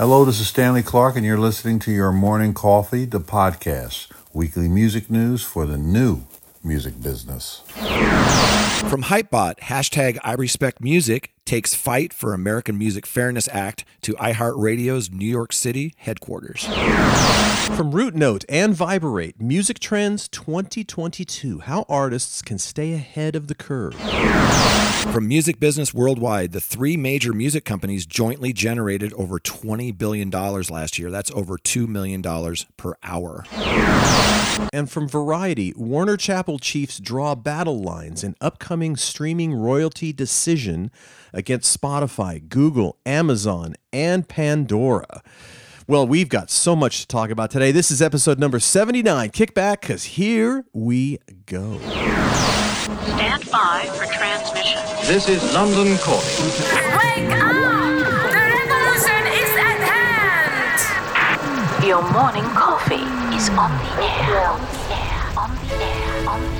Hello, this is Stanley Clark, and you're listening to your morning coffee, the podcast, weekly music news for the new music business. From Hypebot, hashtag I respect music takes fight for American Music Fairness Act to iHeartRadio's New York City headquarters. From Root Note and Viberate, Music Trends 2022 How Artists Can Stay Ahead of the Curve. From Music Business Worldwide, the three major music companies jointly generated over $20 billion last year. That's over $2 million per hour. And from Variety, Warner Chappell Chiefs draw battle lines in upcoming streaming royalty decision against Spotify, Google, Amazon, and Pandora. Well, we've got so much to talk about today. This is episode number 79. Kick back, because here we go. Stand by for transmission. This is London calling. Wake up! The revolution is at hand! Your morning coffee is on the air. On the air. On the air. On the air.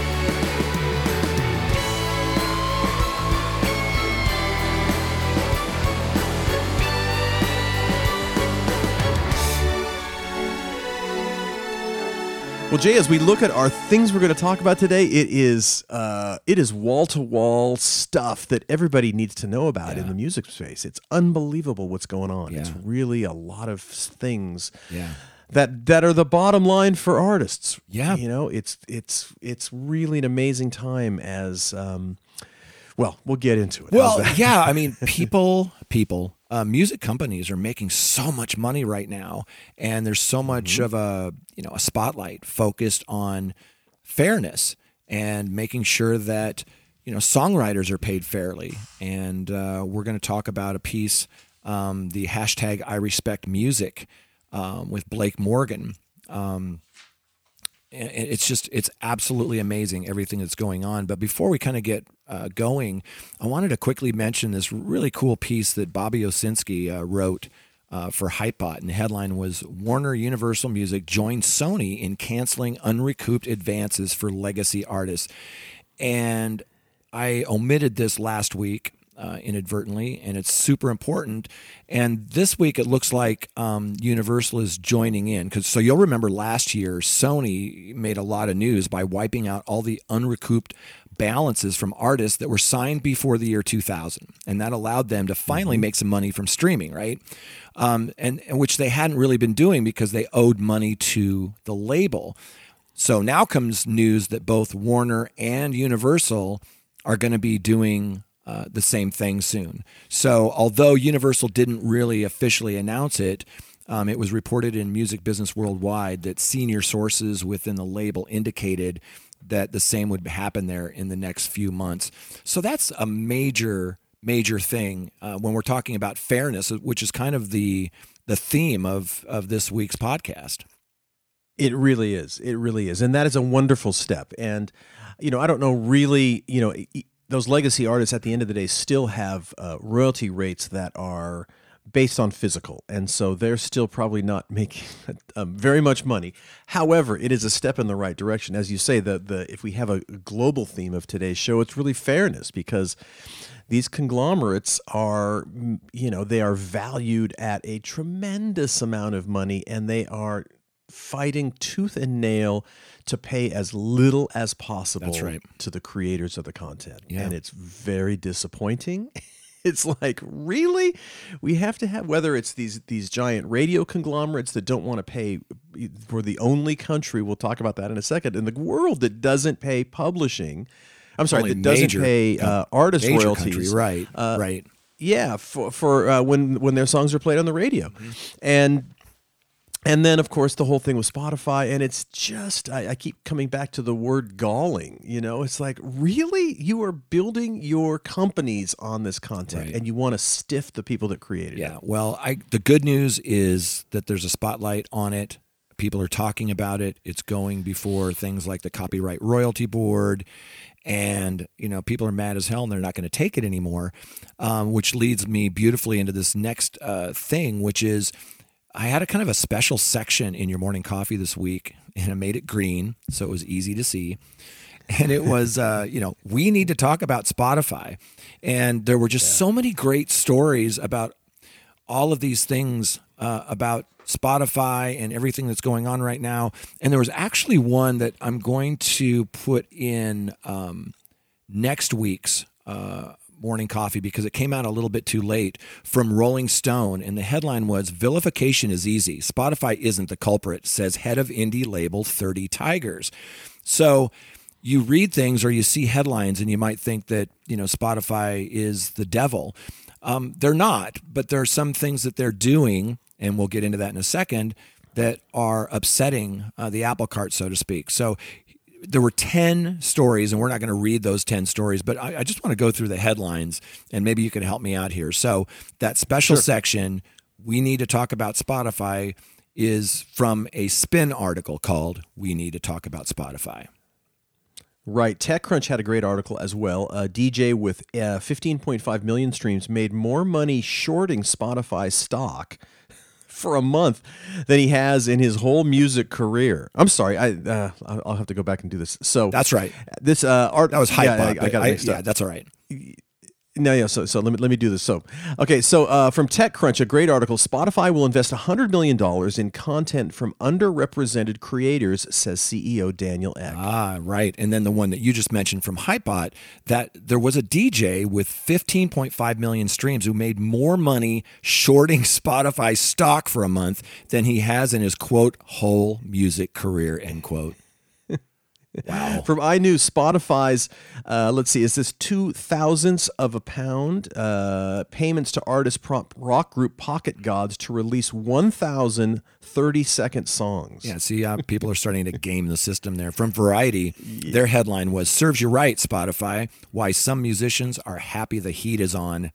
Well, Jay, as we look at our things we're going to talk about today, it is uh, it is wall to wall stuff that everybody needs to know about in the music space. It's unbelievable what's going on. It's really a lot of things Yeah. that that are the bottom line for artists. Yeah. you know, it's it's it's really an amazing time as. Um, well, we'll get into it. Well, yeah. I mean, people, people, uh, music companies are making so much money right now, and there's so much Mm-hmm. of a you know a spotlight focused on fairness and making sure that you know songwriters are paid fairly. And uh, we're going to talk about a piece, um, the hashtag I respect music, um, with Blake Morgan. Um, it's just it's absolutely amazing everything that's going on but before we kind of get uh, going i wanted to quickly mention this really cool piece that bobby owsinski uh, wrote uh, for hypebot and the headline was warner universal music joins sony in canceling unrecouped advances for legacy artists. And I omitted this last week uh, inadvertently, and it's super important. And this week, it looks like um, Universal is joining in because so you'll remember last year, Sony made a lot of news by wiping out all the unrecouped balances from artists that were signed before the year 2000, and that allowed them to finally make some money from streaming, right? Um, and, and which they hadn't really been doing because they owed money to the label. So now comes news that both Warner and Universal are going to be doing uh, the same thing soon. So although Universal didn't really officially announce it, um, it was reported in Music Business Worldwide that senior sources within the label indicated that the same would happen there in the next few months. So that's a major, major thing uh, when we're talking about fairness, which is kind of the the theme of of this week's podcast. It really is. It really is. And that is a wonderful step. And, you know, I don't know really, you know, those legacy artists at the end of the day still have uh, royalty rates that are based on physical. And so they're still probably not making um, very much money. However, it is a step in the right direction. As you say, the, the if we have a global theme of today's show, it's really fairness because these conglomerates are you know they are valued at a tremendous amount of money and they are fighting tooth and nail to pay as little as possible That's right. to the creators of the content Yeah. and it's very disappointing it's like really we have to have whether it's these these giant radio conglomerates that don't want to pay we're the only country we'll talk about that in a second in the world that doesn't pay publishing i'm sorry Only that doesn't major- pay uh, artist royalties country, right? Uh, right. yeah for for uh, when when their songs are played on the radio Mm-hmm. and and then of course the whole thing with spotify and it's just I, I keep coming back to the word galling you know it's like really you are building your companies on this content Right. and you want to stiff the people that created Yeah. it yeah Well, I the good news is that there's a spotlight on it. People are talking about it. It's going before things like the Copyright Royalty Board, and you know people are mad as hell and they're not going to take it anymore. Um, which leads me beautifully into this next uh, thing, which is I had a kind of a special section in your morning coffee this week, and I made it green so it was easy to see. And it was, uh, you know, we need to talk about Spotify. And there were just so many great stories about all of these things uh, about Spotify and everything that's going on right now. And there was actually one that I'm going to put in um, next week's uh, morning coffee because it came out a little bit too late from Rolling Stone. And the headline was Vilification is easy. Spotify isn't the culprit, says head of indie label 30 Tigers. So you read things or you see headlines and you might think that, you know, Spotify is the devil. Um, they're not, but there are some things that they're doing, and we'll get into that in a second, that are upsetting uh, the apple cart, so to speak. So there were 10 stories, and we're not going to read those 10 stories, but I, I just want to go through the headlines, and maybe you can help me out here. So that special section, we need to talk about Spotify, is from a spin article called We Need to Talk About Spotify. Right. TechCrunch had a great article as well. A DJ with uh, 15.5 million streams made more money shorting Spotify stock for a month than he has in his whole music career. I'm sorry. I uh, I'll have to go back and do this. So That's right. This uh, art That was hype. Yeah, I, I got I- yeah, that's all right. No, yeah. So, so let me let me do this. So, okay. So, uh, from TechCrunch, a great article. Spotify will invest hundred million dollars in content from underrepresented creators, says CEO Daniel Ek. Ah, right. And then the one that you just mentioned from Hypebot, that there was a DJ with 15.5 million streams who made more money shorting Spotify stock for a month than he has in his quote whole music career end quote. Wow. From iNews, Spotify's, uh, let's see, is this two thousandths of a pound uh, payments to artist prop rock group Pocket Gods to release 1,000 30 second songs. Yeah, see, uh, people are starting to game the system there. From Variety, their headline was Serves You Right, Spotify. Why some musicians are happy the heat is on.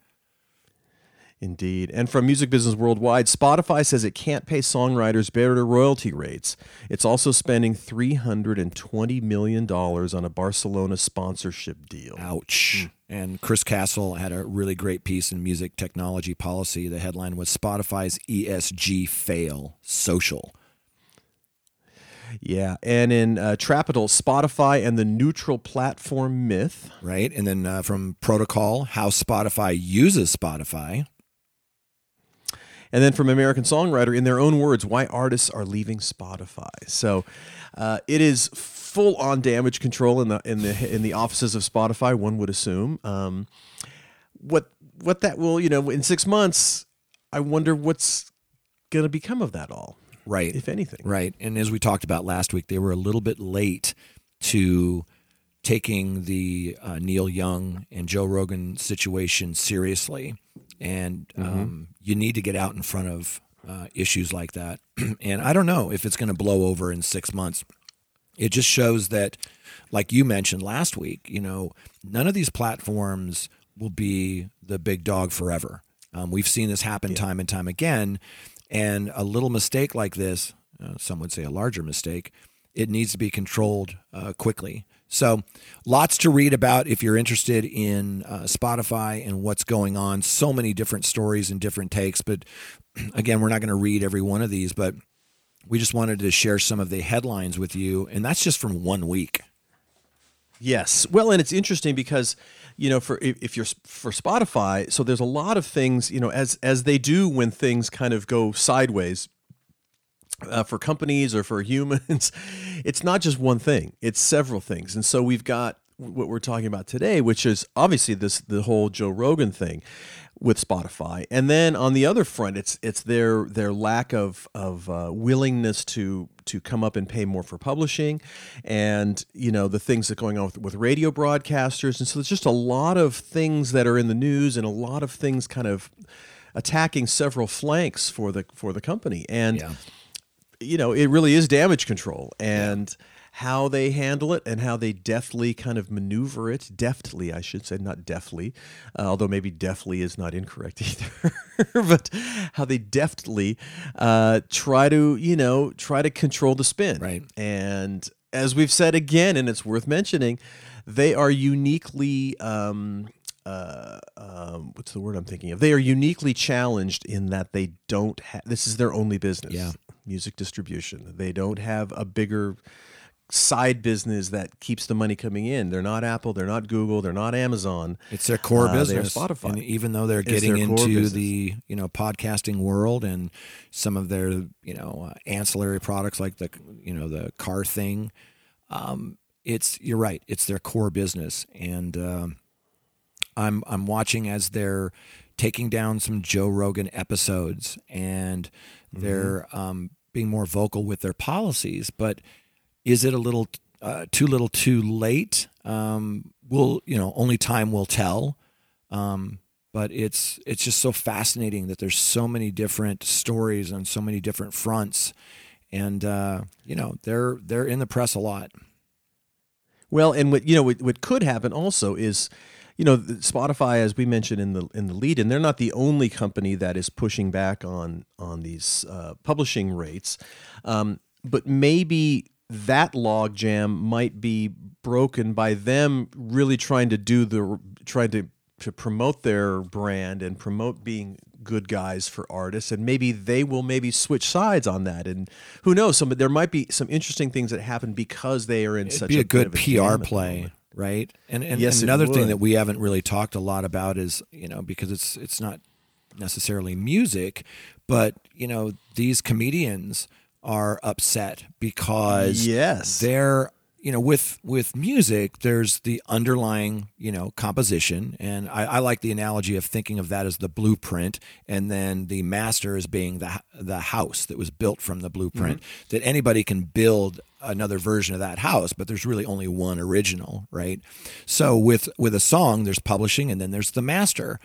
Indeed. And from Music Business Worldwide, Spotify says it can't pay songwriters better royalty rates. It's also spending $320 million on a Barcelona sponsorship deal. Ouch. And Chris Castle had a really great piece in Music Technology Policy. The headline was Spotify's ESG fail social. Yeah. And in uh, Trapital, Spotify and the neutral platform myth. Right. And then uh, from Protocol, how Spotify uses Spotify. And then from American Songwriter, in their own words, why artists are leaving Spotify. So uh, it is full on damage control in the in the in the offices of Spotify. One would assume. Um, what what that will you know in six months, I wonder what's going to become of that all, Right. if anything. Right. And as we talked about last week, they were a little bit late to taking the uh, Neil Young and Joe Rogan situation seriously. And um, you need to get out in front of uh, issues like that. and I don't know if it's going to blow over in six months. It just shows that, like you mentioned last week, you know, none of these platforms will be the big dog forever. Um, we've seen this happen time and time again. And a little mistake like this, uh, some would say a larger mistake, it needs to be controlled uh, quickly. So, lots to read about if you're interested in uh, Spotify and what's going on. So many different stories and different takes. But again, we're not going to read every one of these, but we just wanted to share some of the headlines with you. And that's just from one week. Yes. Well, and it's interesting because, you know, for if, you're for Spotify, so there's a lot of things, you know, as as they do when things kind of go sideways. Uh, for companies or for humans, it's not just one thing; it's several things. And so we've got what we're talking about today, which is obviously this the whole Joe Rogan thing with Spotify, and then on the other front, it's it's their their lack of of uh, willingness to to come up and pay more for publishing, and you know the things that going on with, with radio broadcasters, and so there's just a lot of things that are in the news, and a lot of things kind of attacking several flanks for the for the company, and Yeah. You know it really is damage control and. How they handle it and how they deftly kind of maneuver it, deftly, I should say, not deftly, uh, although maybe deftly is not incorrect either, but how they deftly uh, try to, you know, try to control the spin. Right. And as we've said again, and it's worth mentioning, they are uniquely. Um, uh, um, what's the word I'm thinking of? They are uniquely challenged in that they don't have. This is their only business. Yeah. Music distribution. They don't have a bigger side business that keeps the money coming in. They're not Apple. They're not Google. They're not Amazon. It's their core Uh, business. Spotify. And even though they're getting into the you know podcasting world and some of their you know uh, ancillary products like the you know the car thing, um, it's you're right. It's their core business, and um, I'm I'm watching as they're taking down some Joe Rogan episodes and they're um, being more vocal with their policies. But is it a little uh, too little, too late? Um, will you know? Only time will tell. Um, but it's it's just so fascinating that there's so many different stories on so many different fronts, and uh, you know they're they're in the press a lot. Well, and what you know, what, what could happen also is, you know, Spotify, as we mentioned in the in the lead, and they're not the only company that is pushing back on on these uh, publishing rates, um, but maybe that logjam might be broken by them really trying to do the trying to to promote their brand and promote being good guys for artists. And maybe they will maybe switch sides on that. And who knows some there might be some interesting things that happen because they are in It'd such be a, bit good of a PR play. Right? And and, Yes, and another thing that we haven't really talked a lot about is you know because it's it's not necessarily music, but you know these comedians are upset because Yes. they're you know with with music there's the underlying you know composition and I, I like the analogy of thinking of that as the blueprint and then the master as being the the house that was built from the blueprint mm-hmm. that anybody can build another version of that house but there's really only one original right so with with a song there's publishing and then there's the master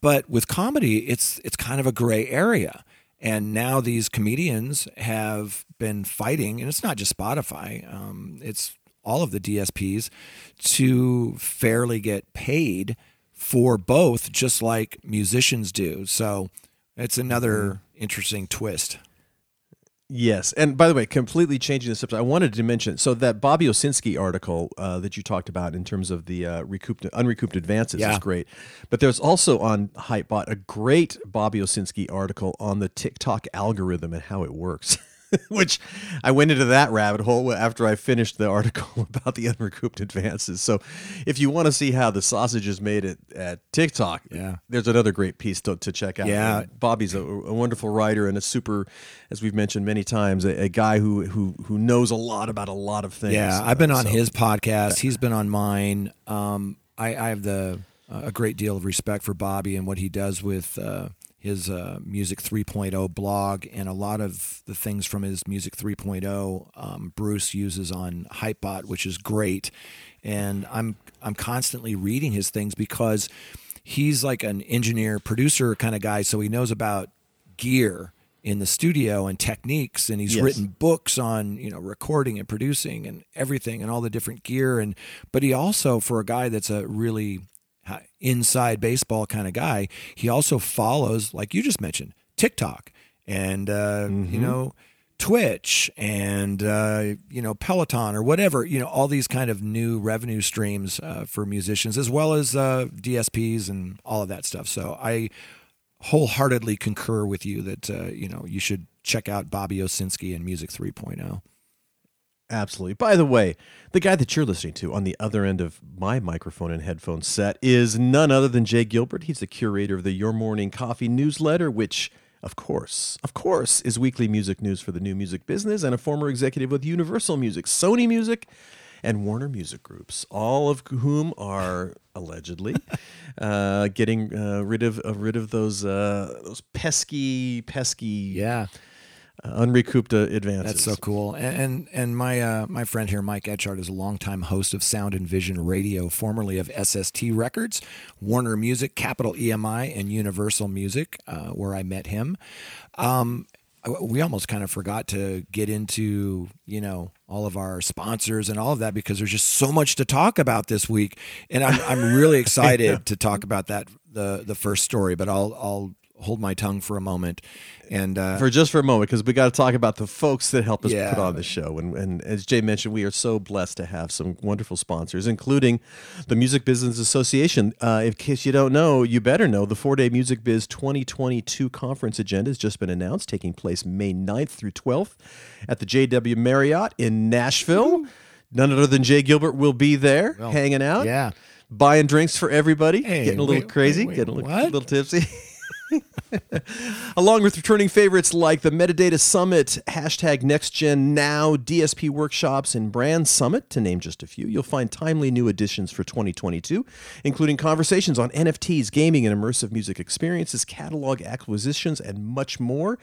but with comedy it's it's kind of a gray area and now these comedians have been fighting, and it's not just Spotify, um, it's all of the DSPs to fairly get paid for both, just like musicians do. So it's another interesting twist. Yes, and by the way, completely changing the subject, I wanted to mention so that Bobby Owsinski article uh, that you talked about in terms of the uh, recouped, unrecouped advances Yeah. is great, but there's also on Hypebot a great Bobby Owsinski article on the TikTok algorithm and how it works. Which I went into that rabbit hole after I finished the article about the unrecouped advances. So, if you want to see how the sausage is made at, at TikTok, Yeah. there's another great piece to, to check out. Yeah. And Bobby's a, a wonderful writer and a super, as we've mentioned many times, a, a guy who who who knows a lot about a lot of things. Yeah, I've been on so- his podcast. He's been on mine. Um, I, I have the uh, a great deal of respect for Bobby and what he does with uh, his uh, Music 3.0 blog, and a lot of the things from his Music 3.0 um, Bruce uses on Hypebot, which is great. And I'm I'm constantly reading his things because he's like an engineer producer kind of guy, so he knows about gear in the studio and techniques and he's Yes. written books on you know recording and producing and everything and all the different gear and but he also for a guy that's a really inside baseball kind of guy he also follows like you just mentioned tiktok and uh, you know twitch and uh, you know peloton or whatever you know all these kind of new revenue streams uh, for musicians as well as uh, dsps and all of that stuff so i wholeheartedly concur with you that uh, you know you should check out Bobby Owsinski and Music oh. 3.0. Absolutely. By the way, the guy that you're listening to on the other end of my microphone and headphone set is none other than Jay Gilbert. He's the curator of the Your Morning Coffee newsletter, which, of course, of course, is weekly music news for the new music business and a former executive with Universal Music, Sony Music, and Warner Music Groups, all of whom are allegedly uh, getting uh, rid of uh, rid of those uh, those pesky pesky Yeah. Uh, unrecouped uh, advances. That's so cool. And and, and my uh, my friend here, Mike Etchart, is a longtime host of Sound and Vision Radio, formerly of SST Records, Warner Music, Capitol EMI, and Universal Music, uh, where I met him. Um, we almost kind of forgot to get into you know all of our sponsors and all of that because there's just so much to talk about this week, and I'm I'm really excited to talk about that the the first story. But I'll I'll hold my tongue for a moment and uh, for just for a moment because we got to talk about the folks that help us Yeah. put on the show. And, and as jay mentioned we are so blessed to have some wonderful sponsors including the music business association. Uh, in case you don't know you better know the four-day music biz 2022 conference agenda has just been announced taking place may 9th through 12th at the jw marriott in nashville. None other than jay gilbert will be there hanging out yeah. buying drinks for everybody Hey, getting a little wait, crazy wait, wait, getting a little, little tipsy along with returning favorites like the Metadata Summit, hashtag NextGen Now, DSP workshops, and Brand Summit, to name just a few. You'll find timely new additions for 2022, including conversations on NFTs, gaming and immersive music experiences, catalog acquisitions, and much more.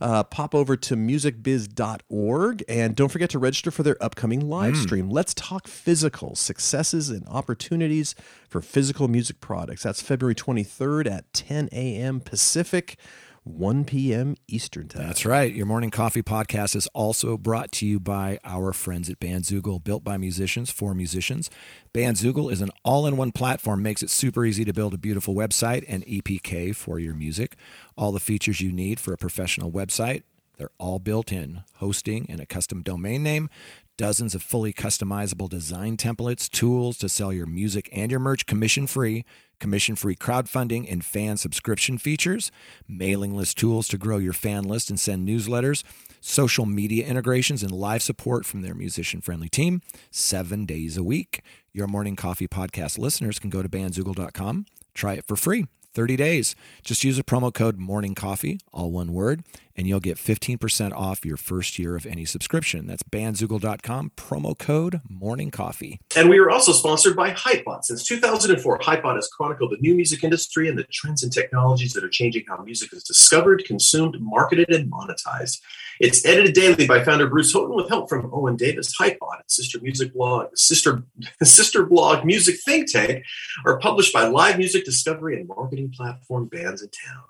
Uh, pop over to musicbiz.org and don't forget to register for their upcoming live stream. Let's talk physical successes and opportunities for physical music products. That's February 23rd at 10 a.m. Pacific, 1 p.m. Eastern Time. That's right. Your morning coffee podcast is also brought to you by our friends at Bandzoogle, built by musicians for musicians. Bandzoogle is an all-in-one platform, makes it super easy to build a beautiful website and EPK for your music. All the features you need for a professional website, they're all built in. Hosting and a custom domain name, dozens of fully customizable design templates, tools to sell your music and your merch commission free, commission free crowdfunding and fan subscription features, mailing list tools to grow your fan list and send newsletters, social media integrations, and live support from their musician friendly team seven days a week. Your morning coffee podcast listeners can go to bandzoogle.com, try it for free. 30 days. Just use a promo code Morning Coffee, all one word, and you'll get 15% off your first year of any subscription. That's bandzoogle.com, promo code Morning Coffee. And we are also sponsored by Hypebot. Since 2004, Hypebot has chronicled the new music industry and the trends and technologies that are changing how music is discovered, consumed, marketed, and monetized. It's edited daily by founder Bruce Houghton with help from Owen Davis. Hypebot and sister music blog, sister sister blog Music Think Tank are published by live music discovery and marketing platform Bandsintown.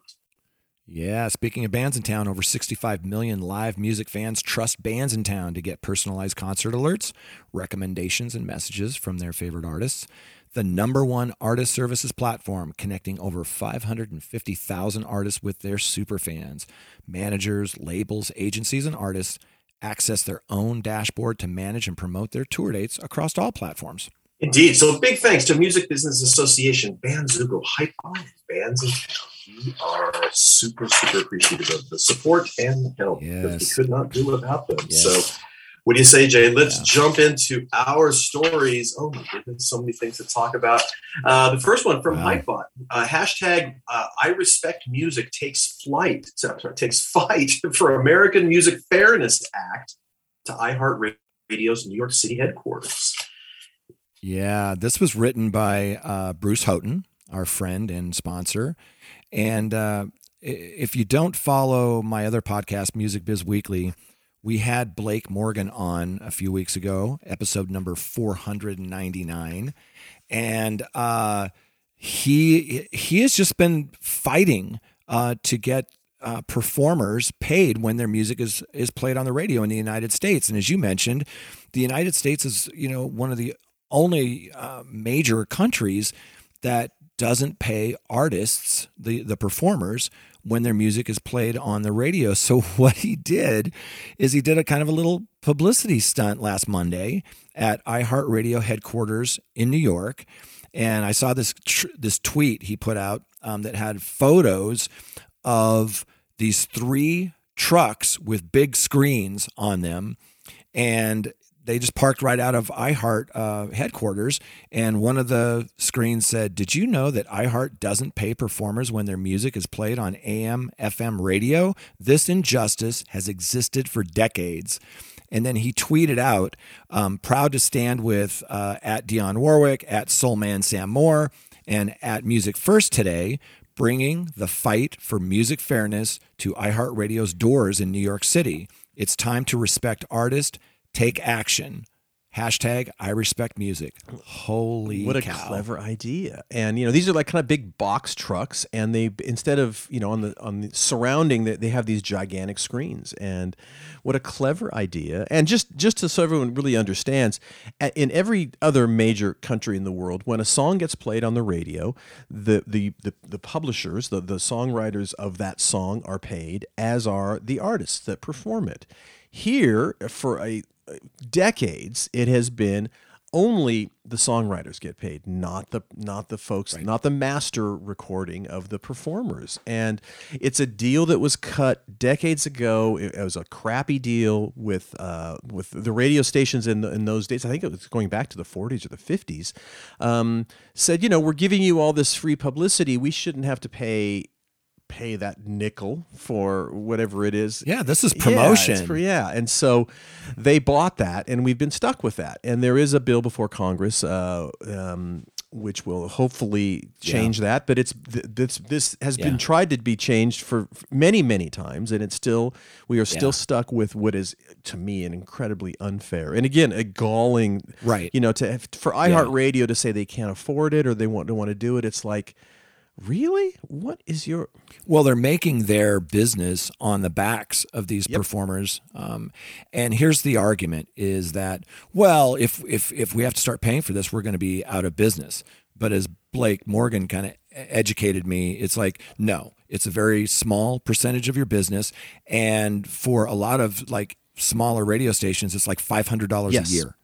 Yeah, speaking of Bandsintown, over 65 million live music fans trust bands in town to get personalized concert alerts, recommendations, and messages from their favorite artists. The number one artist services platform connecting over 550,000 artists with their super fans. Managers, labels, agencies, and artists access their own dashboard to manage and promote their tour dates across all platforms. Indeed. So big thanks to Music Business Association, Hypebot, and Bands Town. We are super, super appreciative of the support and the help because we could not do without them. Yes. So what do you say, Jay? Let's Yeah. jump into our stories. Oh my goodness, so many things to talk about. Uh, the first one from Wow. Hypebot. Uh, hashtag uh, I respect music takes flight. Sorry, takes fight for American Music Fairness Act to iHeartRadio's New York City headquarters. Yeah, this was written by uh, Bruce Houghton, our friend and sponsor. And uh, if you don't follow my other podcast, Music Biz Weekly, we had Blake Morgan on a few weeks ago, episode number 499. And uh, he he has just been fighting uh, to get uh, performers paid when their music is is played on the radio in the United States. And as you mentioned, the United States is you know one of the only uh, major countries that doesn't pay artists the the performers when their music is played on the radio. So what he did is he did a kind of a little publicity stunt last Monday at iHeartRadio headquarters in New York, and I saw this tr- this tweet he put out um, that had photos of these three trucks with big screens on them, and they just parked right out of iHeart uh, headquarters. And one of the screens said, Did you know that iHeart doesn't pay performers when their music is played on AM, FM radio? This injustice has existed for decades. And then he tweeted out, um, proud to stand with uh, at Dionne Warwick, at Soulman Sam Moore, and at Music First today, bringing the fight for music fairness to iHeartRadio's doors in New York City. It's time to respect artists, take action. Hashtag I respect music. Holy What a cow. clever idea! And you know, these are like kind of big box trucks, and they instead of you know on the on the surrounding, they, they have these gigantic screens. And what a clever idea! And just just to so everyone really understands, in every other major country in the world, when a song gets played on the radio, the the the, the publishers, the the songwriters of that song are paid, as are the artists that perform it. Here, for a decades, it has been only the songwriters get paid, not the not the folks, not the master recording of the performers. And it's a deal that was cut decades ago. It, it was a crappy deal with uh, with the radio stations in the, in those days. I think it was going back to the 40s or the 50s. Um, said, you know, we're giving you all this free publicity. We shouldn't have to pay pay that nickel for whatever it is Yeah, this is promotion. it's for- Yeah, and so they bought that, and we've been stuck with that. And there is a bill before Congress, uh, um, which will hopefully change that. But it's th- this this has Yeah. been tried to be changed for for many many times, and it's still we are still Yeah. stuck with what is to me an incredibly unfair and again a galling. Right. You know, to for iHeartRadio to say they can't afford it or they want to want to do it, it's like. Really? What is your Well, they're making their business on the backs of these performers. Um, and here's the argument: is that well, if if if we have to start paying for this, we're going to be out of business. But as Blake Morgan kind of educated me, it's like no, it's a very small percentage of your business, and for a lot of like smaller radio stations, it's like five hundred dollars Yes. a year.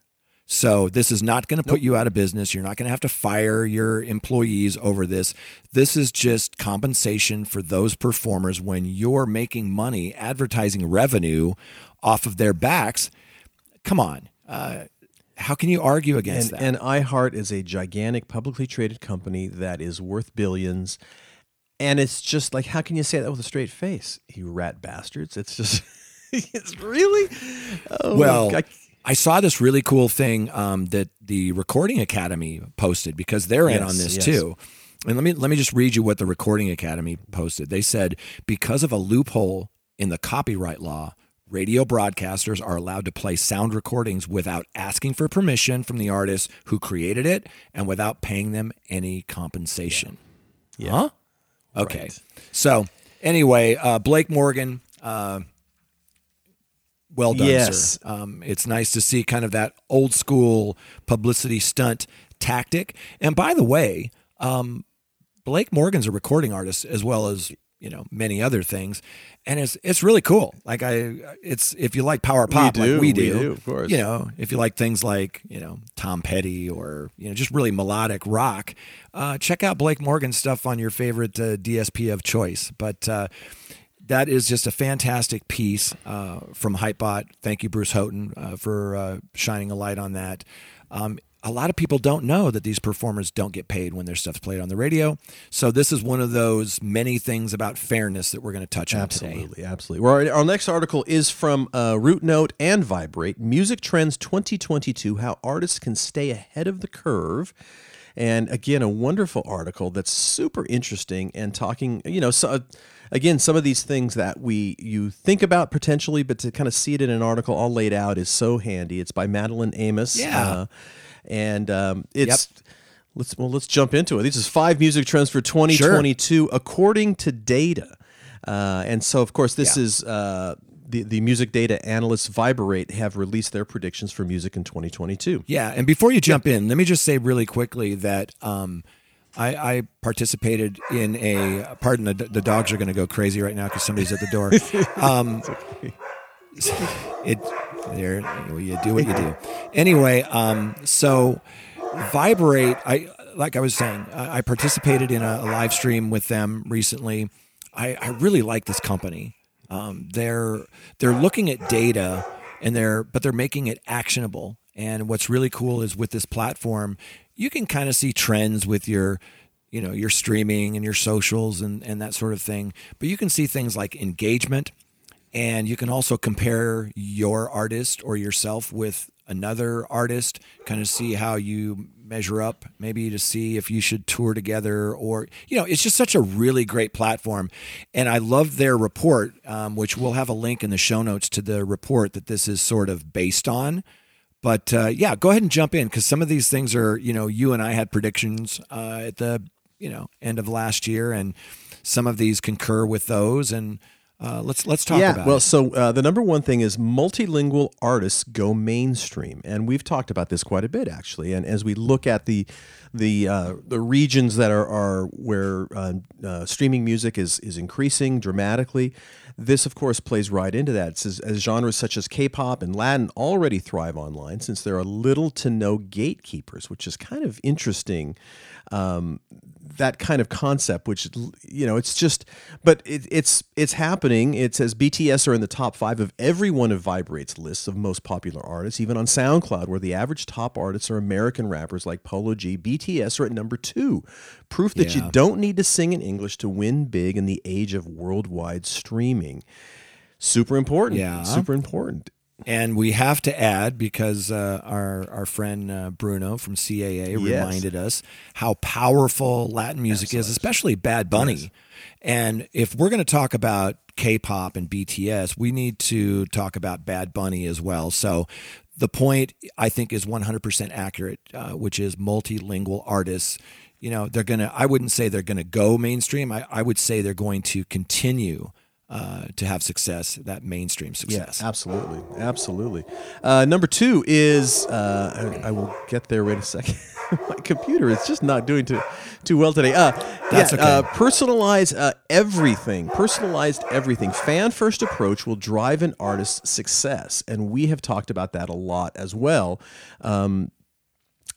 So this is not going to put you out of business. You're not going to have to fire your employees over this. This is just compensation for those performers when you're making money, advertising revenue off of their backs. Come on. Uh, how can you argue against and, that? and iHeart is a gigantic publicly traded company that is worth billions. And it's just like, how can you say that with a straight face? You rat bastards. It's just, it's really. Oh, well, I- I saw this really cool thing um, that the Recording Academy posted because they're in on this yes. too. And let me let me just read you what the Recording Academy posted. They said because of a loophole in the copyright law, radio broadcasters are allowed to play sound recordings without asking for permission from the artist who created it and without paying them any compensation. Yeah. Huh? Okay. Right. So anyway, uh, Blake Morgan. Uh, well done, Yes. sir. Um, it's nice to see kind of that old school publicity stunt tactic. And by the way, um, Blake Morgan's a recording artist as well as you know many other things, and it's it's really cool. Like I, it's if you like power pop do, like we we do, do, of course. You know, if you like things like you know Tom Petty or you know just really melodic rock, uh, check out Blake Morgan's stuff on your favorite uh, DSP of choice. But uh, that is just a fantastic piece uh, from Hypebot. Thank you, Bruce Houghton, uh, for uh, shining a light on that. Um, a lot of people don't know that these performers don't get paid when their stuff's played on the radio. So this is one of those many things about fairness that we're going to touch on today. Absolutely, absolutely. Our, our next article is from uh, Root Note and Viberate Music Trends 2022 How Artists Can Stay Ahead of the Curve. And again, a wonderful article that's super interesting and talking, you know, so, again, some of these things that we you think about potentially, but to kind of see it in an article all laid out is so handy. It's by Madeline Amos. Yeah. Uh, and um, it's. Let's well, let's jump into it. This is five music trends for 2022 according to data. Uh, and so, of course, this Yeah. is uh, the the music data analysts Viberate have released their predictions for music in 2022. Yeah, and before you jump in, let me just say really quickly that um, I, I participated in a. Pardon the the dogs are going to go crazy right now because somebody's at the door. Um, it there you do what you do. Anyway, um, so viberate. I like I was saying, I, I participated in a, a live stream with them recently. I, I really like this company. Um, they're they're looking at data and they're but they're making it actionable. And what's really cool is with this platform, you can kind of see trends with your you know your streaming and your socials and, and that sort of thing. But you can see things like engagement and you can also compare your artist or yourself with another artist, kind of see how you measure up, maybe to see if you should tour together or, you know, it's just such a really great platform. And I love their report, um, which we'll have a link in the show notes to the report that this is sort of based on. But uh, yeah, go ahead and jump in because some of these things are, you know, you and I had predictions uh, at the, you know, end of last year, and some of these concur with those. And uh, let's let's talk yeah, about well, it. so uh, the number one thing is multilingual artists go mainstream, and we've talked about this quite a bit actually. And as we look at the the uh, the regions that are, are where uh, uh, streaming music is is increasing dramatically, this of course plays right into that. It's as, as genres such as K-pop and Latin already thrive online since there are little to no gatekeepers, which is kind of interesting. Um, that kind of concept, which you know, it's just, but it, it's it's happening. It says BTS are in the top five of every one of Viberate's lists of most popular artists, even on SoundCloud, where the average top artists are American rappers like Polo G. BTS are at number two, proof that Yeah. you don't need to sing in English to win big in the age of worldwide streaming. Super important. Yeah. super important. And we have to add because uh, our our friend uh, Bruno from CAA Yes. reminded us how powerful Latin music is, especially Bad Bunny. And if we're going to talk about K-pop and BTS, we need to talk about Bad Bunny as well. So the point I think is 100% accurate, uh, which is multilingual artists. You know, they're going to. I wouldn't say they're going to go mainstream. I, I would say they're going to continue uh, to have success, that mainstream success. Yeah, absolutely, absolutely. Uh, number two is uh, I, I will get there wait a second. My computer is just not doing too too well today. Uh, That's yeah, okay. uh, personalize uh, everything. Personalized everything. Fan first approach will drive an artist's success, and we have talked about that a lot as well. Um,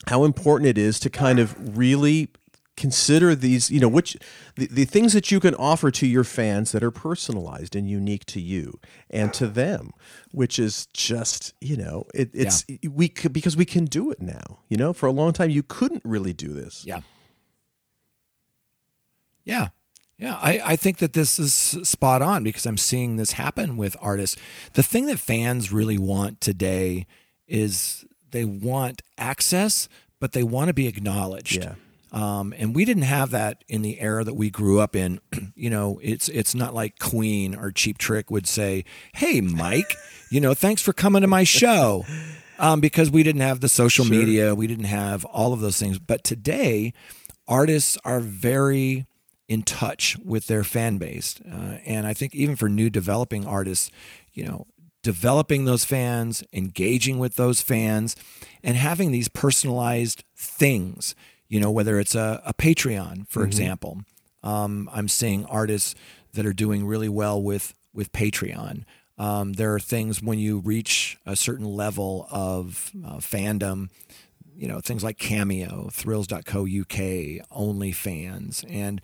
how important it is to kind of really consider these you know which the, the things that you can offer to your fans that are personalized and unique to you and to them which is just you know it, it's we could because we can do it now you know for a long time you couldn't really do this Yeah. Yeah. Yeah. I, I think that this is spot on because I'm seeing this happen with artists. The thing that fans really want today is they want access, but they want to be acknowledged. Yeah. Um, and we didn't have that in the era that we grew up in. you know, it's it's not like Queen or Cheap Trick would say, "Hey, Mike, you know, thanks for coming to my show," um, because we didn't have the social media, we didn't have all of those things. But today, artists are very in touch with their fan base, uh, and I think even for new developing artists, you know, developing those fans, engaging with those fans, and having these personalized things. You know, whether it's a, a Patreon, for example. Um, I'm seeing artists that are doing really well with with Patreon. Um, there are things when you reach a certain level of uh, fandom, you know, things like Cameo, Thrills.co.uk, OnlyFans, and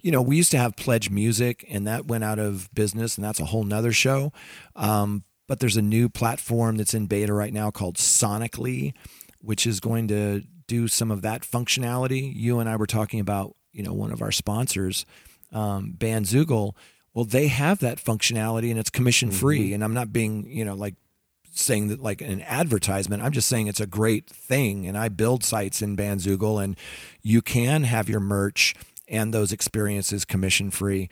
you know, we used to have Pledge Music, and that went out of business, and that's a whole nother show. Um, but there's a new platform that's in beta right now called Sonically, which is going to do some of that functionality. You and I were talking about, you know, one of our sponsors, um, Bandzoogle. Well, they have that functionality, and it's commission free. And I'm not being, you know, like saying that like an advertisement. I'm just saying it's a great thing. And I build sites in Bandzoogle, and you can have your merch and those experiences commission free.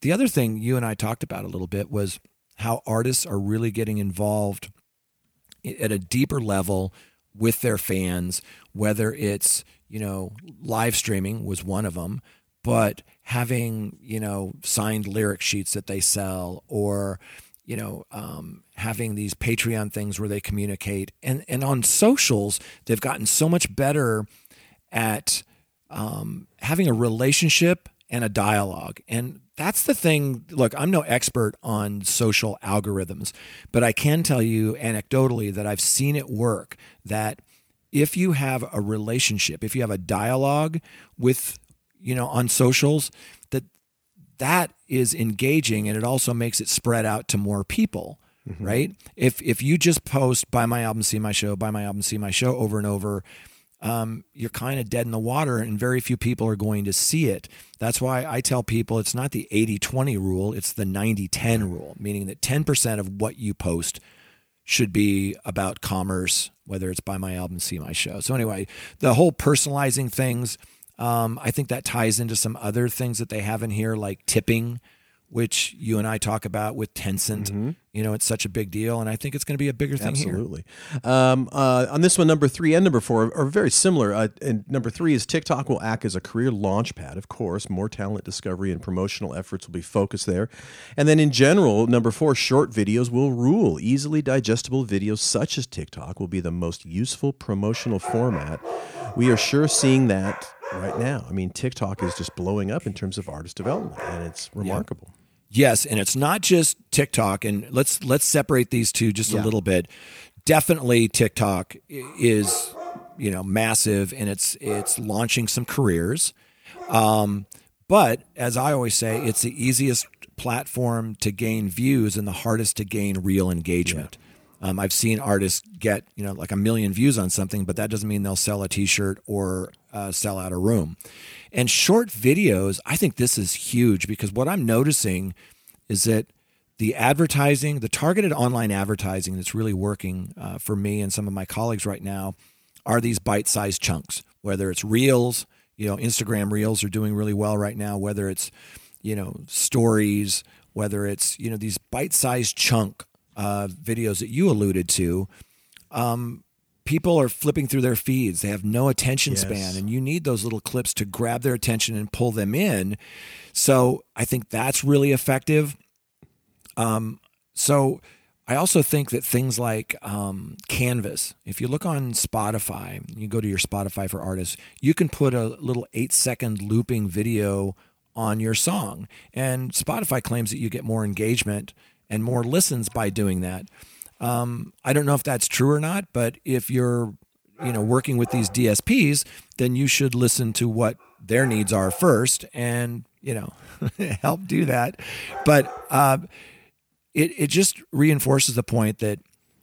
The other thing you and I talked about a little bit was how artists are really getting involved at a deeper level with their fans, whether it's, you know, live streaming was one of them, but having, you know, signed lyric sheets that they sell or, you know, um, having these Patreon things where they communicate. And, and on socials, they've gotten so much better at um, having a relationship and a dialogue. And that's the thing. Look, I'm no expert on social algorithms, but I can tell you anecdotally that I've seen it work. That if you have a relationship, if you have a dialogue with, you know, on socials, that that is engaging and it also makes it spread out to more people. Mm-hmm. Right. If if you just post buy my album, see my show, buy my album, see my show over and over, um, you're kind of dead in the water and very few people are going to see it. That's why I tell people it's not the 80 20 rule, it's the 90 10 rule, meaning that 10% of what you post should be about commerce, whether it's buy my album, see my show. So, anyway, the whole personalizing things, um, I think that ties into some other things that they have in here, like tipping which you and I talk about with Tencent. You know, it's such a big deal, and I think it's going to be a bigger thing here. Absolutely. Um, uh, on this one, number three and number four are very similar. Uh, and number three is TikTok will act as a career launch pad, of course. More talent discovery and promotional efforts will be focused there. And then in general, number four, short videos will rule. Easily digestible videos such as TikTok will be the most useful promotional format. We are sure seeing that right now. I mean, TikTok is just blowing up in terms of artist development, and it's remarkable. Yes, and it's not just TikTok. And let's let's separate these two just a little bit. Definitely, TikTok is you know massive, and it's it's launching some careers. Um, but as I always say, it's the easiest platform to gain views and the hardest to gain real engagement. Um, I've seen artists get you know like a million views on something, but that doesn't mean they'll sell a T-shirt or uh, sell out a room. And short videos, I think this is huge because what I'm noticing is that the advertising, the targeted online advertising that's really working uh, for me and some of my colleagues right now are these bite-sized chunks. Whether it's reels, you know, Instagram reels are doing really well right now. Whether it's you know stories, whether it's you know these bite-sized chunk uh, videos that you alluded to, um, people are flipping through their feeds. They have no attention Yes. span, and you need those little clips to grab their attention and pull them in. So I think that's really effective. Um, so I also think that things like um, Canvas, if you look on Spotify, you go to your Spotify for artists, you can put a little eight second looping video on your song. And Spotify claims that you get more engagement and more listens by doing that. Um, I don't know if that's true or not, but if you're you know working with these DSPs, then you should listen to what their needs are first, and you know help do that. But uh, it it just reinforces the point that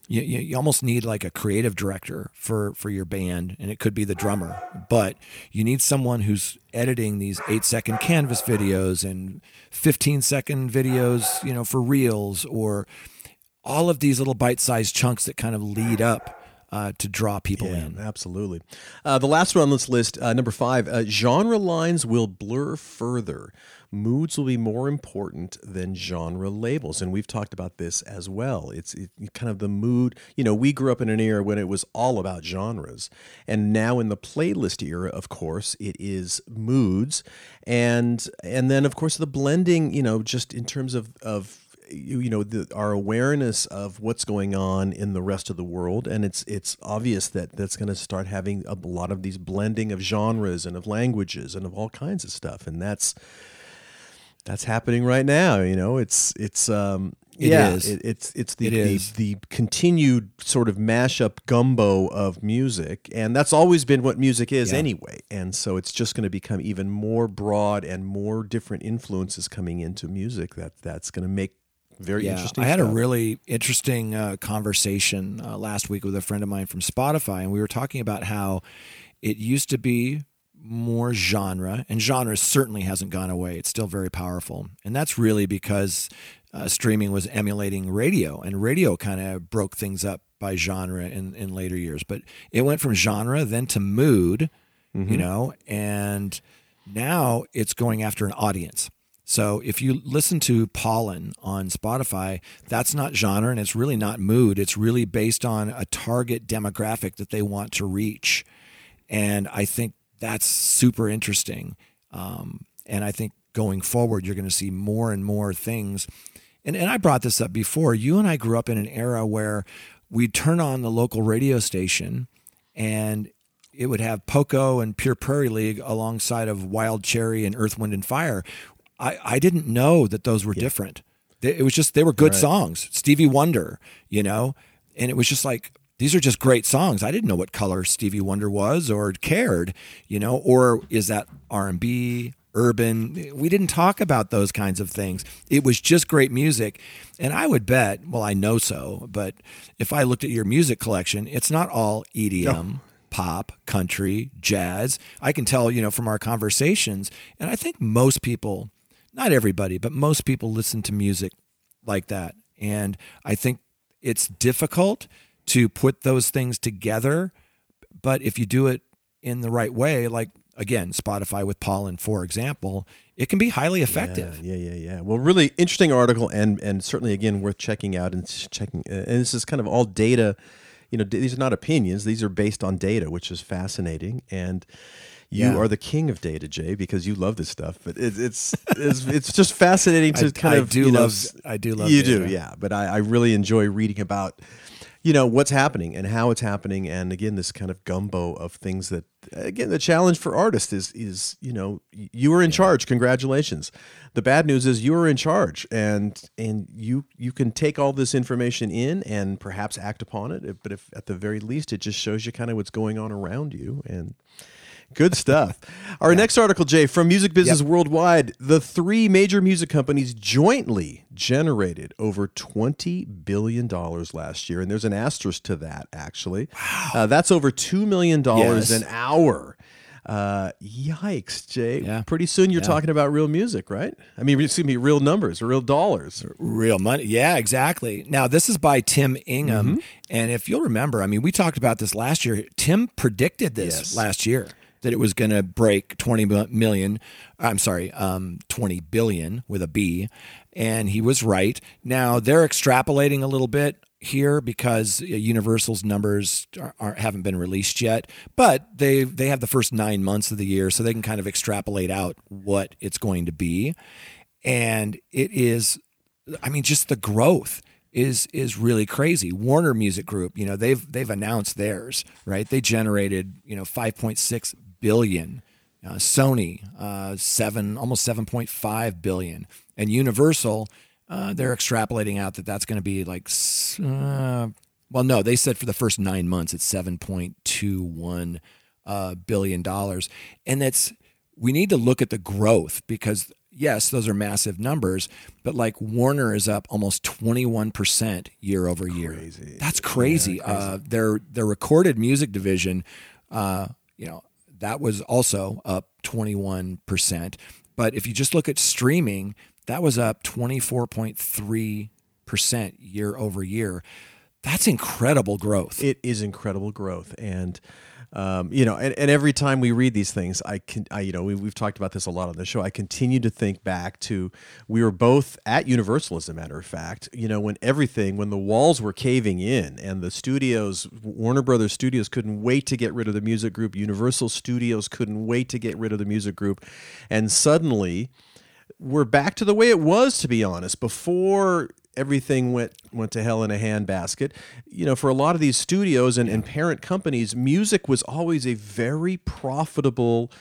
you, you, almost need like a creative director for for your band, and it could be the drummer, but you need someone who's editing these eight second canvas videos and 15 second videos, you know, for reels or all of these little bite sized chunks that kind of lead up uh, to draw people Yeah, in. absolutely. Uh, the last one on this list, uh, number five, uh, genre lines will blur further. Moods will be more important than genre labels, and we've talked about this as well. It's it, kind of the mood. You know, we grew up in an era when it was all about genres, and now in the playlist era, of course, it is moods, and and then of course the blending. You know, just in terms of of you, you know the, our awareness of what's going on in the rest of the world and it's it's obvious that that's going to start having a lot of these blending of genres and of languages and of all kinds of stuff and that's that's happening right now you know it's it's um It yeah, is. It, it's it's the, It the the continued sort of mashup gumbo of music, and that's always been what music is Yeah. anyway. And so it's just going to become even more broad and more different influences coming into music. That that's going to make very yeah, interesting. I had a really interesting uh, conversation uh, last week with a friend of mine from Spotify, and we were talking about how it used to be more genre, and genre certainly hasn't gone away. It's still very powerful, and that's really because uh, streaming was emulating radio, and radio kind of broke things up by genre in, in later years. But it went from genre then to mood, you know, and now it's going after an audience. So if you listen to Pollen on Spotify, that's not genre and it's really not mood. It's really based on a target demographic that they want to reach. And I think that's super interesting. Um, and I think going forward, you're going to see more and more things. And, and I brought this up before. You and I grew up in an era where we'd turn on the local radio station and it would have Poco and Pure Prairie League alongside of Wild Cherry and Earth, Wind, and Fire. I, I didn't know that those were different. They- It was just, they were good songs. Stevie Wonder, you know? And it was just like, these are just great songs. I didn't know what color Stevie Wonder was or cared, you know, or is that R&B, urban? We didn't talk about those kinds of things. It was just great music. And I would bet, well, I know so, but if I looked at your music collection, it's not all EDM. pop, country, jazz. I can tell, you know, from our conversations, and I think most people, not everybody, but most people listen to music like that. And I think it's difficult to put those things together, but if you do it in the right way, like again, Spotify with Pollen, for example, it can be highly effective. Yeah, yeah, yeah. Well, really interesting article, and and certainly again worth checking out and checking. Uh, and this is kind of all data. You know, these are not opinions; these are based on data, which is fascinating. And you Yeah. are the king of data, Jay, because you love this stuff. But it, it's it's it's just fascinating to I- kind I of do you know, love- I do love you do, yeah. But I, I really enjoy reading about you know what's happening and how it's happening and again this kind of gumbo of things that again the challenge for artists is is you know you are in charge congratulations the bad news is you are in charge and and you you can take all this information in and perhaps act upon it but if at the very least it just shows you kind of what's going on around you and Good stuff. Our next article, Jay, from Music Business Worldwide. The three major music companies jointly generated over $20 billion last year. And there's an asterisk to that, actually. Wow. Uh, that's over $2 million Yes. an hour. Uh, yikes, Jay. Yeah. Pretty soon you're talking about real music, right? I mean, excuse me, real numbers, real dollars. Real money. Yeah, exactly. Now, this is by Tim Ingham. Mm-hmm. And if you'll remember, I mean, we talked about this last year. Tim predicted this Yes. last year that it was going to break 20 million. I'm sorry, um, 20 billion with a B. And he was right. Now, they're extrapolating a little bit here because uh, Universal's numbers are, aren't, haven't been released yet, but they they have the first nine months of the year, so they can kind of extrapolate out what it's going to be, and it is I mean, just the growth is is really crazy. Warner Music Group, you know, they've they've announced theirs, right? They generated, you know, 5.6 billion. Uh, Sony, uh, seven, almost 7.5 billion, and Universal, uh, they're extrapolating out that that's going to be like, uh, well, no, they said for the first nine months it's 7.21 uh, billion dollars, and that's we need to look at the growth because yes, those are massive numbers, but like Warner is up almost 21% year over year. Crazy. That's crazy. Uh, their their recorded music division, uh, you know, that was also up 21%. But if you just look at streaming, that was up 24.3% year over year. That's incredible growth. It is incredible growth, and um, you know, and, and every time we read these things, I can, I, you know, we, we've talked about this a lot on the show. I continue to think back to we were both at Universal, as a matter of fact. You know, when everything, when the walls were caving in, and the studios, Warner Brothers Studios, couldn't wait to get rid of the music group. Universal Studios couldn't wait to get rid of the music group, and suddenly we're back to the way it was to be honest before everything went went to hell in a handbasket. You know for a lot of these studios and, and parent companies music was always a very profitable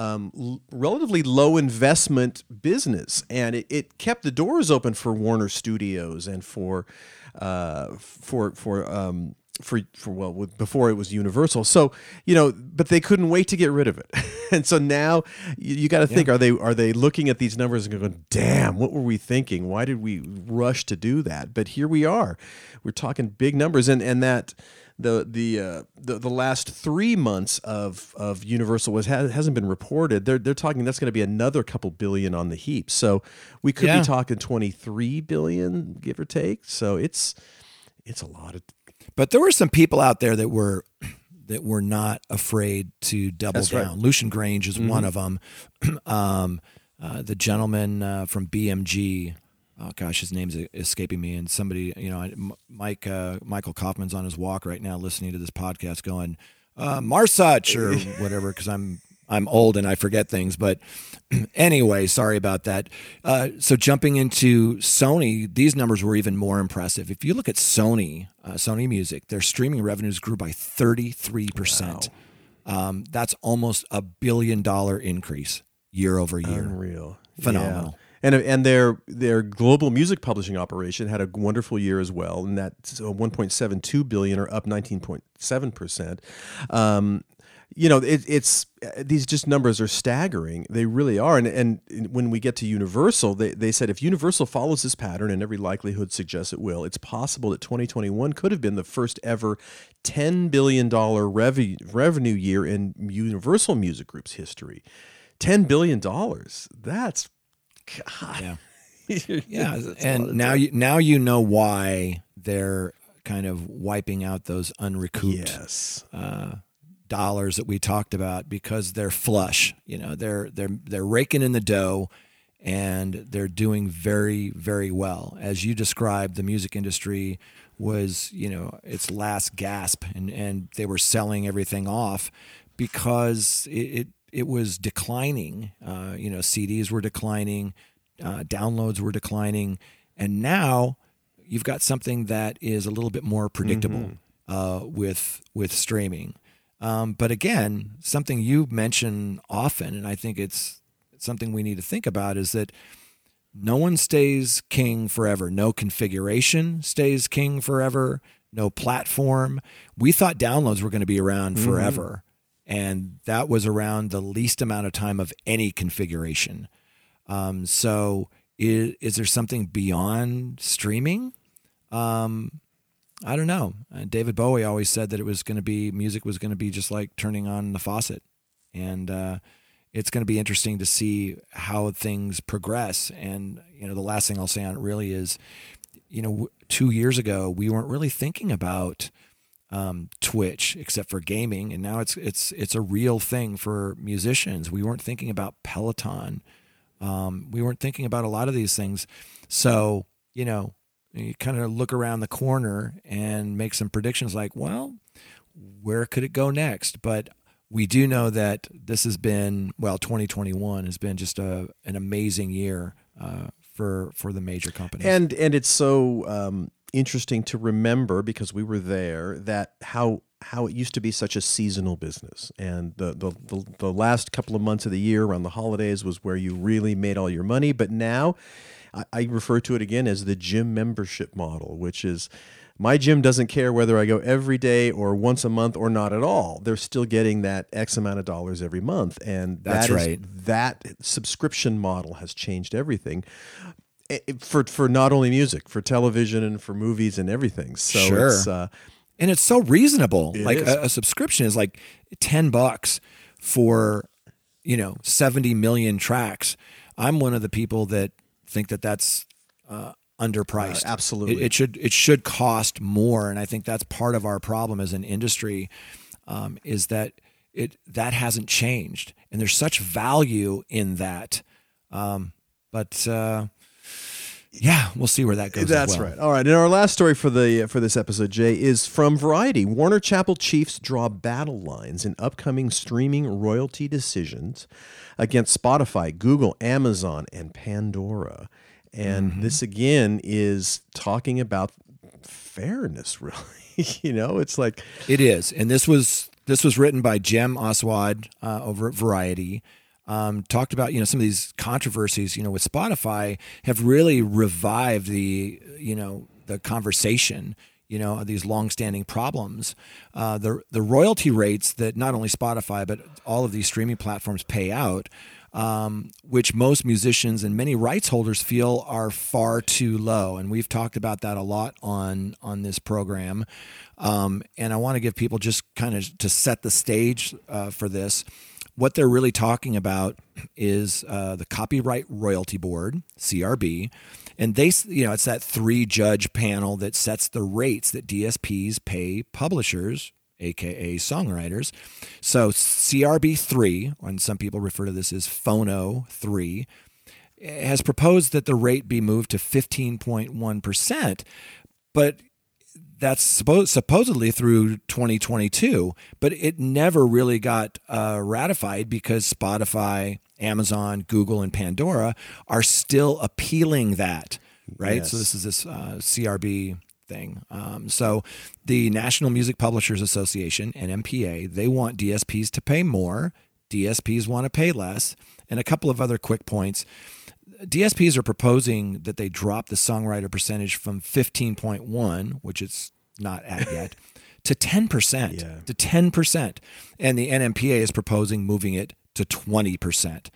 um, l- relatively low investment business. And it, it kept the doors open for warner studios and for uh, for for um, for for well with, before it was universal so you know but they couldn't wait to get rid of it and so now you, you got to think are they are they looking at these numbers and going damn what were we thinking why did we rush to do that but here we are we're talking big numbers and and that the the uh, the, the last three months of of Universal was ha- hasn't been reported. They're they're talking that's going to be another couple billion on the heap. So we could Yeah. be talking twenty three billion, give or take. So it's it's a lot of But there were some people out there that were that were not afraid to double That's right. down. Lucian Grainge is one of them. um, uh, the gentleman uh, from BMG. Oh gosh, his name's escaping me. And somebody, you know, Mike uh, Michael Kaufman's on his walk right now, listening to this podcast, going uh, Marsuch or whatever, because I'm I'm old and I forget things. But anyway, sorry about that. Uh, so jumping into Sony, these numbers were even more impressive. If you look at Sony, uh, Sony Music, their streaming revenues grew by 33%. Um, that's almost a billion dollar increase year over year. Unreal. Phenomenal. Yeah. And, and their their global music publishing operation had a wonderful year as well, and that's uh, 1.72 billion, or up 19.7 percent. You know, it, it's uh, these just numbers are staggering. They really are. And and when we get to Universal, they, they said if Universal follows this pattern, and every likelihood suggests it will, it's possible that 2021 could have been the first ever 10 billion dollar revenue revenue year in Universal Music Group's history. 10 billion dollars. That's God. Yeah. yeah, and now you now you know why they're kind of wiping out those unrecouped Yes. uh, dollars that we talked about because they're flush. You know, they're they're they're raking in the dough, and they're doing very very well. As you described, the music industry was you know its last gasp, and and they were selling everything off because it it, it was declining. Uh, you know, CDs were declining, uh, downloads were declining, and now you've got something that is a little bit more predictable uh, with with streaming. Um, but again, something you mention often, and I think it's something we need to think about, is that no one stays king forever. No configuration stays king forever. No platform. We thought downloads were going to be around forever, and that was around the least amount of time of any configuration. Um, so, is, is there something beyond streaming? Um, I don't know. Uh, David Bowie always said that it was going to be music was going to be just like turning on the faucet, and uh, it's going to be interesting to see how things progress. And you know, the last thing I'll say on it really is, you know, two years ago we weren't really thinking about um, Twitch except for gaming, and now it's it's it's a real thing for musicians. We weren't thinking about Peloton. Um, we weren't thinking about a lot of these things. So you know, you kind of look around the corner and make some predictions like, well, where could it go next? But we do know that this has been well, 2021 has been just a an amazing year uh, for for the major companies. And and it's so um, interesting to remember because we were there that how how it used to be such a seasonal business, and the the the, the last couple of months of the year around the holidays was where you really made all your money. But now, I, I refer to it again as the gym membership model, which is. My gym doesn't care whether I go every day or once a month or not at all. They're still getting that X amount of dollars every month, and That's that is- right. that subscription model has changed everything eh, for for not only music, for television and for movies and everything. So Sure. it's uh, and it's so reasonable. It like a, a subscription is like ten bucks for you know seventy million tracks. I'm one of the people that think that that's uh, underpriced. Uh, absolutely. it, it should it should cost more, and I think that's part of our problem as an industry um, is that it that hasn't changed, and there's such value in that. Um, but uh, yeah, we'll see where that goes. as That's well. right. All right. And our last story for the for this episode, Jay, is from Variety. Warner Chappell Chiefs draw battle lines in upcoming streaming royalty decisions against Spotify, Google, Amazon, and Pandora. And Mm-hmm. this again is talking about fairness, really. you know, it's like It is, and this was this was written by Jem Aswad uh, over at Variety. Um, talked about you know some of these controversies you know with Spotify have really revived the you know the conversation you know these longstanding problems. Uh, the the royalty rates that not only Spotify but all of these streaming platforms pay out um, which most musicians and many rights holders feel are far too low. And we've talked about that a lot on on this program. Um, and I want to give people just kind of to set the stage uh, for this. What they're really talking about is uh, the Copyright Royalty Board, CRB, and they, you know, it's that three judge panel that sets the rates that DSPs pay publishers aka songwriters. So CRB three, and some people refer to this as Phono three, has proposed that the rate be moved to fifteen point one percent, but that's supposed supposedly through 2022, but it never really got uh, ratified because Spotify, Amazon, Google, and Pandora are still appealing that, right? So this is this uh, CRB thing. Um, so the National Music Publishers Association, NMPA, they want DSPs to pay more. DSPs want to pay less, and a couple of other quick points. DSPs are proposing that they drop the songwriter percentage from 15.1, which it's not at yet, to 10%. Yeah. To 10%. And the NMPA is proposing moving it to 20%.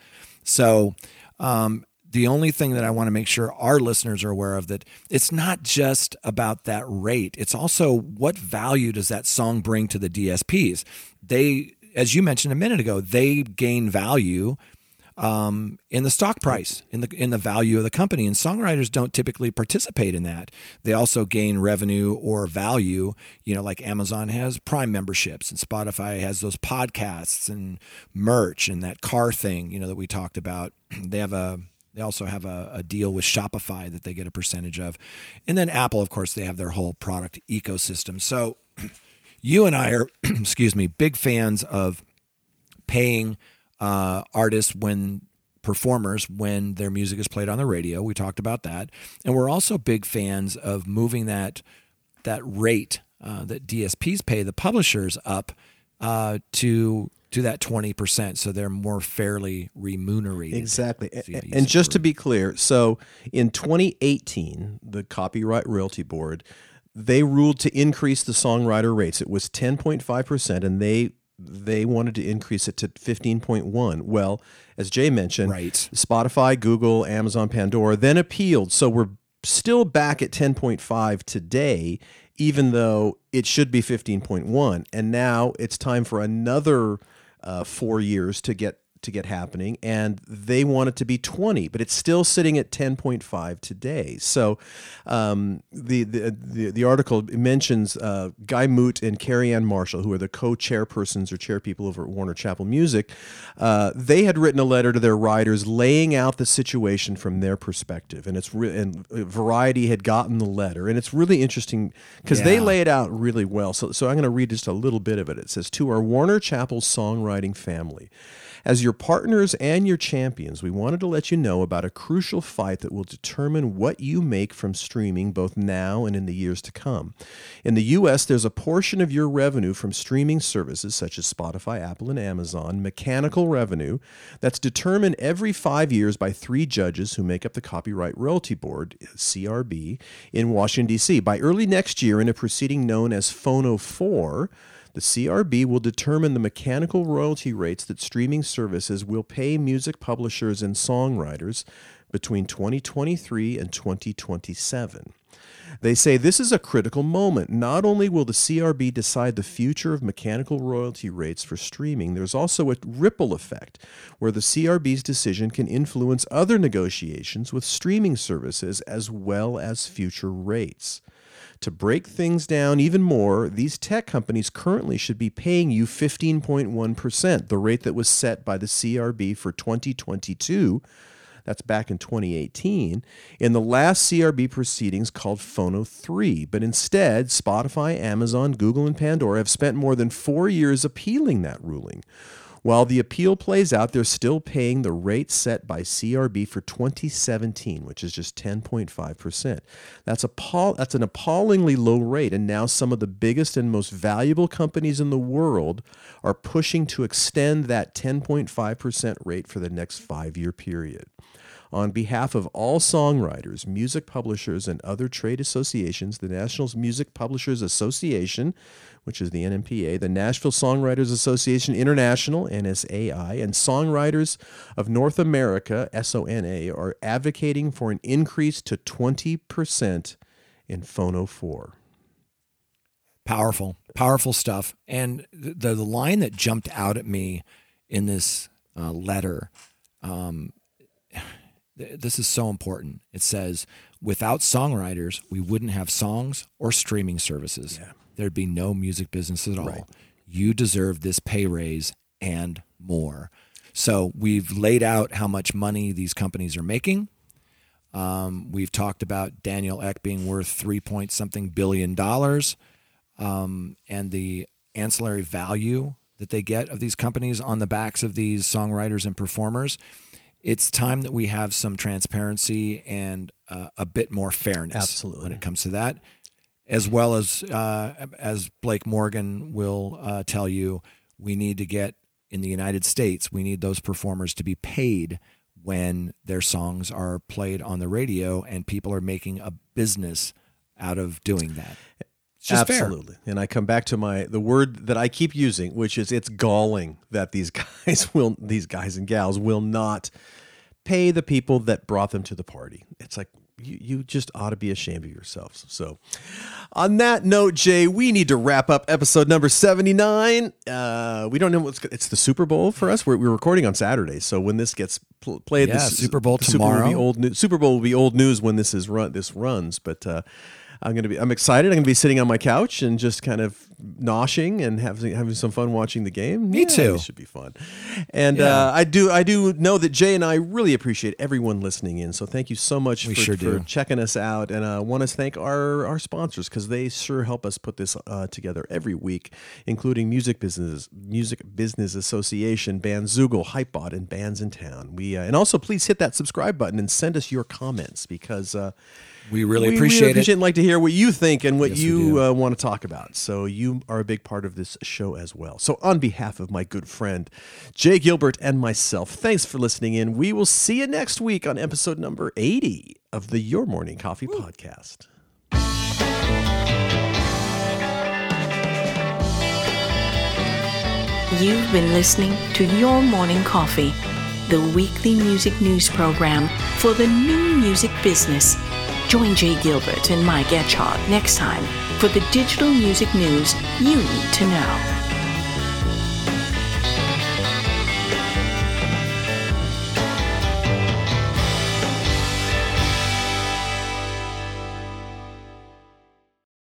So, um, the only thing that I want to make sure our listeners are aware of that it's not just about that rate. It's also what value does that song bring to the DSPs? They, as you mentioned a minute ago, they gain value um, in the stock price, in the in the value of the company, and songwriters don't typically participate in that. They also gain revenue or value. You know, like Amazon has Prime memberships, and Spotify has those podcasts and merch and that car thing. You know that we talked about. They have a they also have a, a, deal with Shopify that they get a percentage of. And then Apple, of course, they have their whole product ecosystem. So you and I are, excuse me, big fans of paying uh, artists when performers when their music is played on the radio. We talked about that. And we're also big fans of moving that that rate uh, that DSPs pay the publishers up uh, to to that 20% so they're more fairly remunerated. Exactly. So And, and just to be clear, so in 2018, the Copyright Royalty Board they ruled to increase the songwriter rates. It was 10.5% and they they wanted to increase it to 15.1. Well, as Jay mentioned, Right. Spotify, Google, Amazon, Pandora then appealed. So we're still back at 10.5 today even though it should be 15.1 and now it's time for another uh, 4 years to get to get happening and they want it to be 20 but it's still sitting at 10.5 today. So um, the, the, the the article mentions uh, Guy Moot and Carianne Marshall who are the co-chairpersons or chairpeople over at Warner Chappell Music uh, they had written a letter to their writers laying out the situation from their perspective and it's re- and Variety had gotten the letter and it's really interesting because they lay it out really well. So, so I'm going to read just a little bit of it. It says to our Warner Chappell songwriting family as your partners and your champions, we wanted to let you know about a crucial fight that will determine what you make from streaming both now and in the years to come. In the US, there's a portion of your revenue from streaming services such as Spotify, Apple, and Amazon, mechanical revenue, that's determined every five years by three judges who make up the Copyright Royalty Board, CRB, in Washington, D.C. By early next year, in a proceeding known as Phono 4, the CRB will determine the mechanical royalty rates that streaming services will pay music publishers and songwriters between 2023 and 2027. They say this is a critical moment. Not only will the CRB decide the future of mechanical royalty rates for streaming, there's also a ripple effect where the CRB's decision can influence other negotiations with streaming services as well as future rates. To break things down even more, these tech companies currently should be paying you 15.1%, the rate that was set by the CRB for 2022. That's back in 2018, in the last CRB proceedings called Phono 3. But instead, Spotify, Amazon, Google, and Pandora have spent more than four years appealing that ruling. While the appeal plays out, they're still paying the rate set by CRB for 2017, which is just 10.5%. That's, appall- that's an appallingly low rate, and now some of the biggest and most valuable companies in the world are pushing to extend that 10.5% rate for the next five year period. On behalf of all songwriters, music publishers, and other trade associations, the National Music Publishers Association, which is the NMPA, the Nashville Songwriters Association International, NSAI, and Songwriters of North America, SONA, are advocating for an increase to 20% in Phono 4. powerful, powerful stuff. And the the line that jumped out at me in this uh, letter, um, this is so important. It says, "Without songwriters, we wouldn't have songs or streaming services. There'd be no music business at all. You deserve this pay raise and more." So we've laid out how much money these companies are making. Um, we've talked about Daniel Ek being worth three point something billion dollars um, and the ancillary value that they get of these companies on the backs of these songwriters and performers. It's time that we have some transparency and uh, a bit more fairness Absolutely. when it comes to that, as well as uh, as Blake Morgan will uh, tell you, we need to get in the United States. We need those performers to be paid when their songs are played on the radio, and people are making a business out of doing that. Just fair. Absolutely. And I come back to my the word that I keep using, which is it's galling that these guys will these guys and gals will not pay the people that brought them to the party. It's like you, you just ought to be ashamed of yourselves. So, on that note, Jay, we need to wrap up episode number 79. Uh, we don't know what's it's the Super Bowl for us. We're, we're recording on Saturday. So, when this gets pl- played, Yeah, this, Super Bowl the Super Bowl will be tomorrow. old news. Super Bowl will be old news when this is run. This runs, but uh, I'm gonna be. I'm excited. I'm gonna be sitting on my couch and just kind of noshing and having having some fun watching the game. Me Yeah, too. It should be fun. And uh, I do. I do know that Jay and I really appreciate everyone listening in. So thank you so much We for, sure for checking us out. And I uh, want to thank our our sponsors because they sure help us put this uh, together every week, including Music Business Music Business Association, Bandzoogle, Hypebot, and Bandsintown. We uh, and also please hit that subscribe button and send us your comments because. We really we appreciate really it. appreciate and like to hear what you think and what Yes, you uh, want to talk about. So you are a big part of this show as well. So on behalf of my good friend Jay Gilbert and myself, thanks for listening in. We will see you next week on episode number 80 of the Your Morning Coffee podcast. You've been listening to Your Morning Coffee, the weekly music news program for the new music business. Join Jay Gilbert and Mike Etchart next time for the digital music news you need to know.